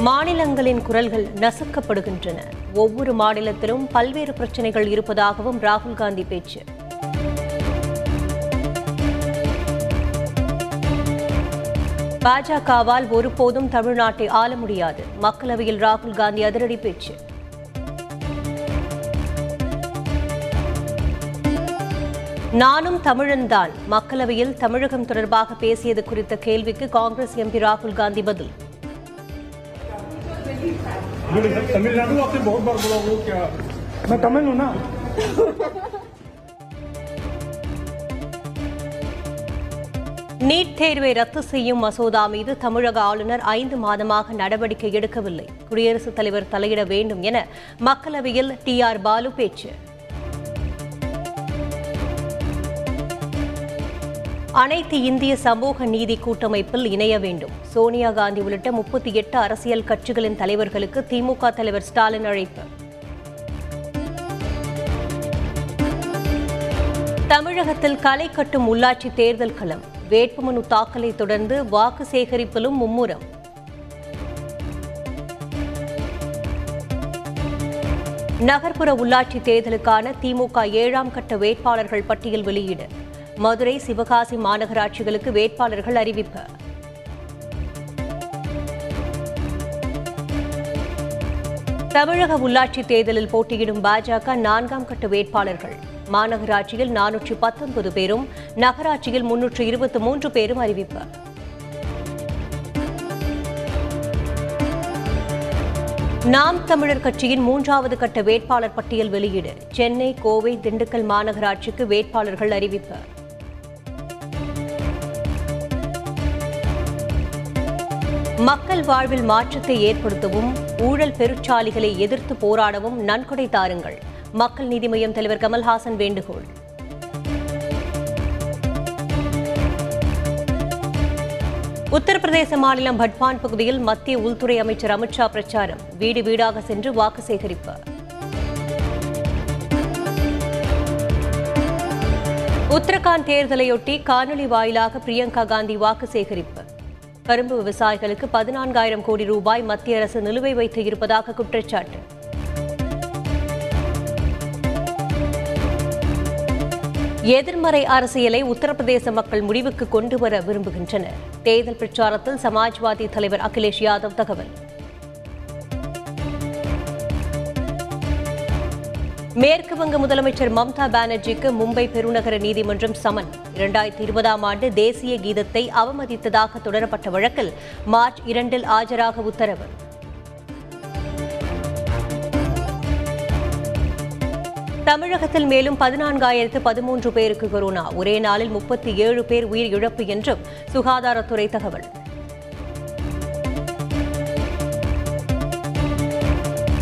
மாநிலங்களின் குரல்கள் நசுக்கப்படுகின்றன. ஒவ்வொரு மாநிலத்திலும் பல்வேறு பிரச்சனைகள் இருப்பதாகவும் ராகுல் காந்தி பேச்சு. பாஜகவால் ஒருபோதும் தமிழ்நாட்டை ஆள முடியாது. மக்களவையில் ராகுல் காந்தி அதிரடி பேச்சு. நானும் தமிழன்தான் மக்களவையில் தமிழகம் தொடர்பாக பேசியது குறித்த கேள்விக்கு காங்கிரஸ் எம்பி ராகுல் காந்தி பதில். तमिलनाडु आपने बहुत बार बोला वो क्या मैं तमिल हूँ ना நீட் தேர்வை ரத்து செய்யும் மசோதா மீது தமிழக ஆளுநர் ஐந்து மாதமாக நடவடிக்கை எடுக்கவில்லை குடியரசுத் தலைவர் தலையிட வேண்டும் என மக்களவையில் டி ஆர் பாலு பேச்சு அனைத்து இந்திய சமூக நீதி கூட்டமைப்பில் இணைய வேண்டும். சோனியா காந்தி உள்ளிட்ட முப்பத்தி எட்டு அரசியல் கட்சிகளின் தலைவர்களுக்கு திமுக தலைவர் ஸ்டாலின் அழைப்பு. தமிழகத்தில் களை கட்டும் உள்ளாட்சி தேர்தல் களம். வேட்புமனு தாக்கலை தொடர்ந்து வாக்கு சேகரிப்பிலும் மும்முரம். நகர்ப்புற உள்ளாட்சி தேர்தலுக்கான திமுக ஏழாம் கட்ட வேட்பாளர்கள் பட்டியல் வெளியீடு. மதுரை சிவகாசி மாநகராட்சிகளுக்கு வேட்பாளர்கள் அறிவிப்பு. தமிழக உள்ளாட்சி தேர்தலில் போட்டியிடும் பாஜக நான்காம் கட்ட வேட்பாளர்கள். மாநகராட்சியில் நானூற்றி பத்தொன்பது பேரும் நகராட்சியில் முன்னூற்று இருபத்தி மூன்று பேரும் அறிவிப்பு. நாம் தமிழர் கட்சியின் மூன்றாவது கட்ட வேட்பாளர் பட்டியல் வெளியீடு. சென்னை கோவை திண்டுக்கல் மாநகராட்சிக்கு வேட்பாளர்கள் அறிவிப்பு. மக்கள் வாழ்வில் மாற்றத்தை ஏற்படுத்தவும் ஊழல் பெருச்சாலிகளை எதிர்த்து போராடவும் நன்கொடை தாருங்கள். மக்கள் நீதி மய்யம் தலைவர் கமல்ஹாசன் வேண்டுகோள். உத்தரப்பிரதேச மாநிலம் பட்பான் பகுதியில் மத்திய உள்துறை அமைச்சர் அமித்ஷா பிரச்சாரம். வீடு வீடாக சென்று வாக்கு சேகரிப்பு. உத்தரகாண்ட் தேர்தலையொட்டி காணொலி வாயிலாக பிரியங்கா காந்தி வாக்கு சேகரிப்பு. கரும்பு விவசாயிகளுக்கு பதினான்காயிரம் கோடி ரூபாய் மத்திய அரசு நிலுவை வைத்து இருப்பதாக குற்றச்சாட்டு. எதிர்மறை அரசியலை உத்தரப்பிரதேச மக்கள் முடிவுக்கு கொண்டு வர விரும்புகின்றனர். தேர்தல் பிரச்சாரத்தில் சமாஜ்வாதி தலைவர் அகிலேஷ் யாதவ் தகவல். மேற்கு வங்க முதலமைச்சர் மம்தா பானர்ஜிக்கு மும்பை பெருநகர நீதிமன்றம் சமன் இரண்டாயிரத்தி இருபதாம் ஆண்டு தேசிய கீதத்தை அவமதித்ததாக தொடரப்பட்ட வழக்கில் மார்ச் இரண்டில் ஆஜராக உத்தரவு. தமிழகத்தில் மேலும் பதினான்காயிரத்து பதிமூன்று பேருக்கு கொரோனா. ஒரே நாளில் முப்பத்தி ஏழு பேர் உயிர் இழப்பு என்றும் சுகாதாரத்துறை தகவல்.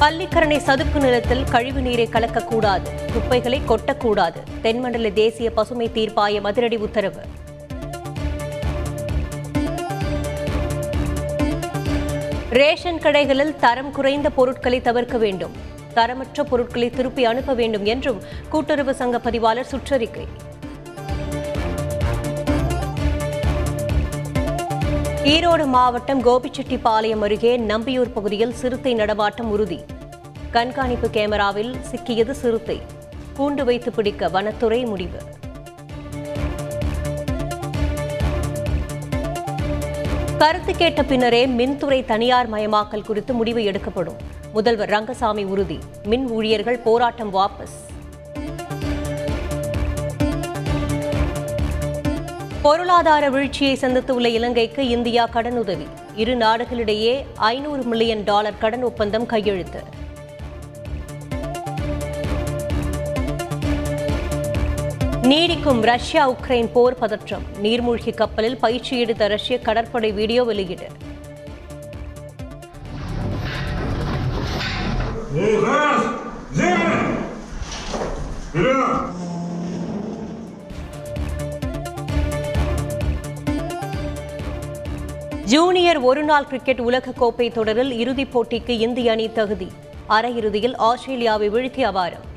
பள்ளிக்கரணை சதுப்பு நிலத்தில் கழிவு நீரை கலக்கக்கூடாது. குப்பைகளை கொட்டக்கூடாது. தென்மண்டல தேசிய பசுமை தீர்ப்பாயம் அதிரடி உத்தரவு. ரேஷன் கடைகளில் தரம் குறைந்த பொருட்களை தவிர்க்க வேண்டும். தரமற்ற பொருட்களை திருப்பி அனுப்ப வேண்டும் என்றும் கூட்டுறவு சங்க பதிவாளர் சுற்றறிக்கை. ஈரோடு மாவட்டம் கோபிச்செட்டிப்பாளையம் அருகே நம்பியூர் பகுதியில் சிறுத்தை நடமாட்டம் உறுதி. கண்காணிப்பு கேமராவில் சிக்கியது சிறுத்தை. கூண்டு வைத்து பிடிக்க வனத்துறை முடிவு. கருத்து கேட்ட பின்னரே மின்துறை தனியார் மயமாக்கல் குறித்து முடிவு எடுக்கப்படும். முதல்வர் ரங்கசாமி உறுதி. மின் ஊழியர்கள் போராட்டம் வாபஸ். பொருளாதார வீழ்ச்சியை சந்தித்துள்ள இலங்கைக்கு இந்தியா கடனுதவி இரு நாடுகளிடையே ஐநூறு மில்லியன் டாலர் கடன் ஒப்பந்தம் கையெழுத்து நீடிக்கும் ரஷ்யா உக்ரைன் போர் பதற்றம் நீர்மூழ்கி கப்பலில் பயிற்சி எடுத்த ரஷ்ய கடற்படை வீடியோ வெளியீடு Раз, землю! Вперед! ஜூனியர் ஒருநாள் கிரிக்கெட் உலகக் கோப்பை தொடரில் இறுதிப் போட்டிக்கு இந்திய அணி தகுதி. அரையிறுதியில் ஆஸ்திரேலியாவை வீழ்த்தி அபாரம்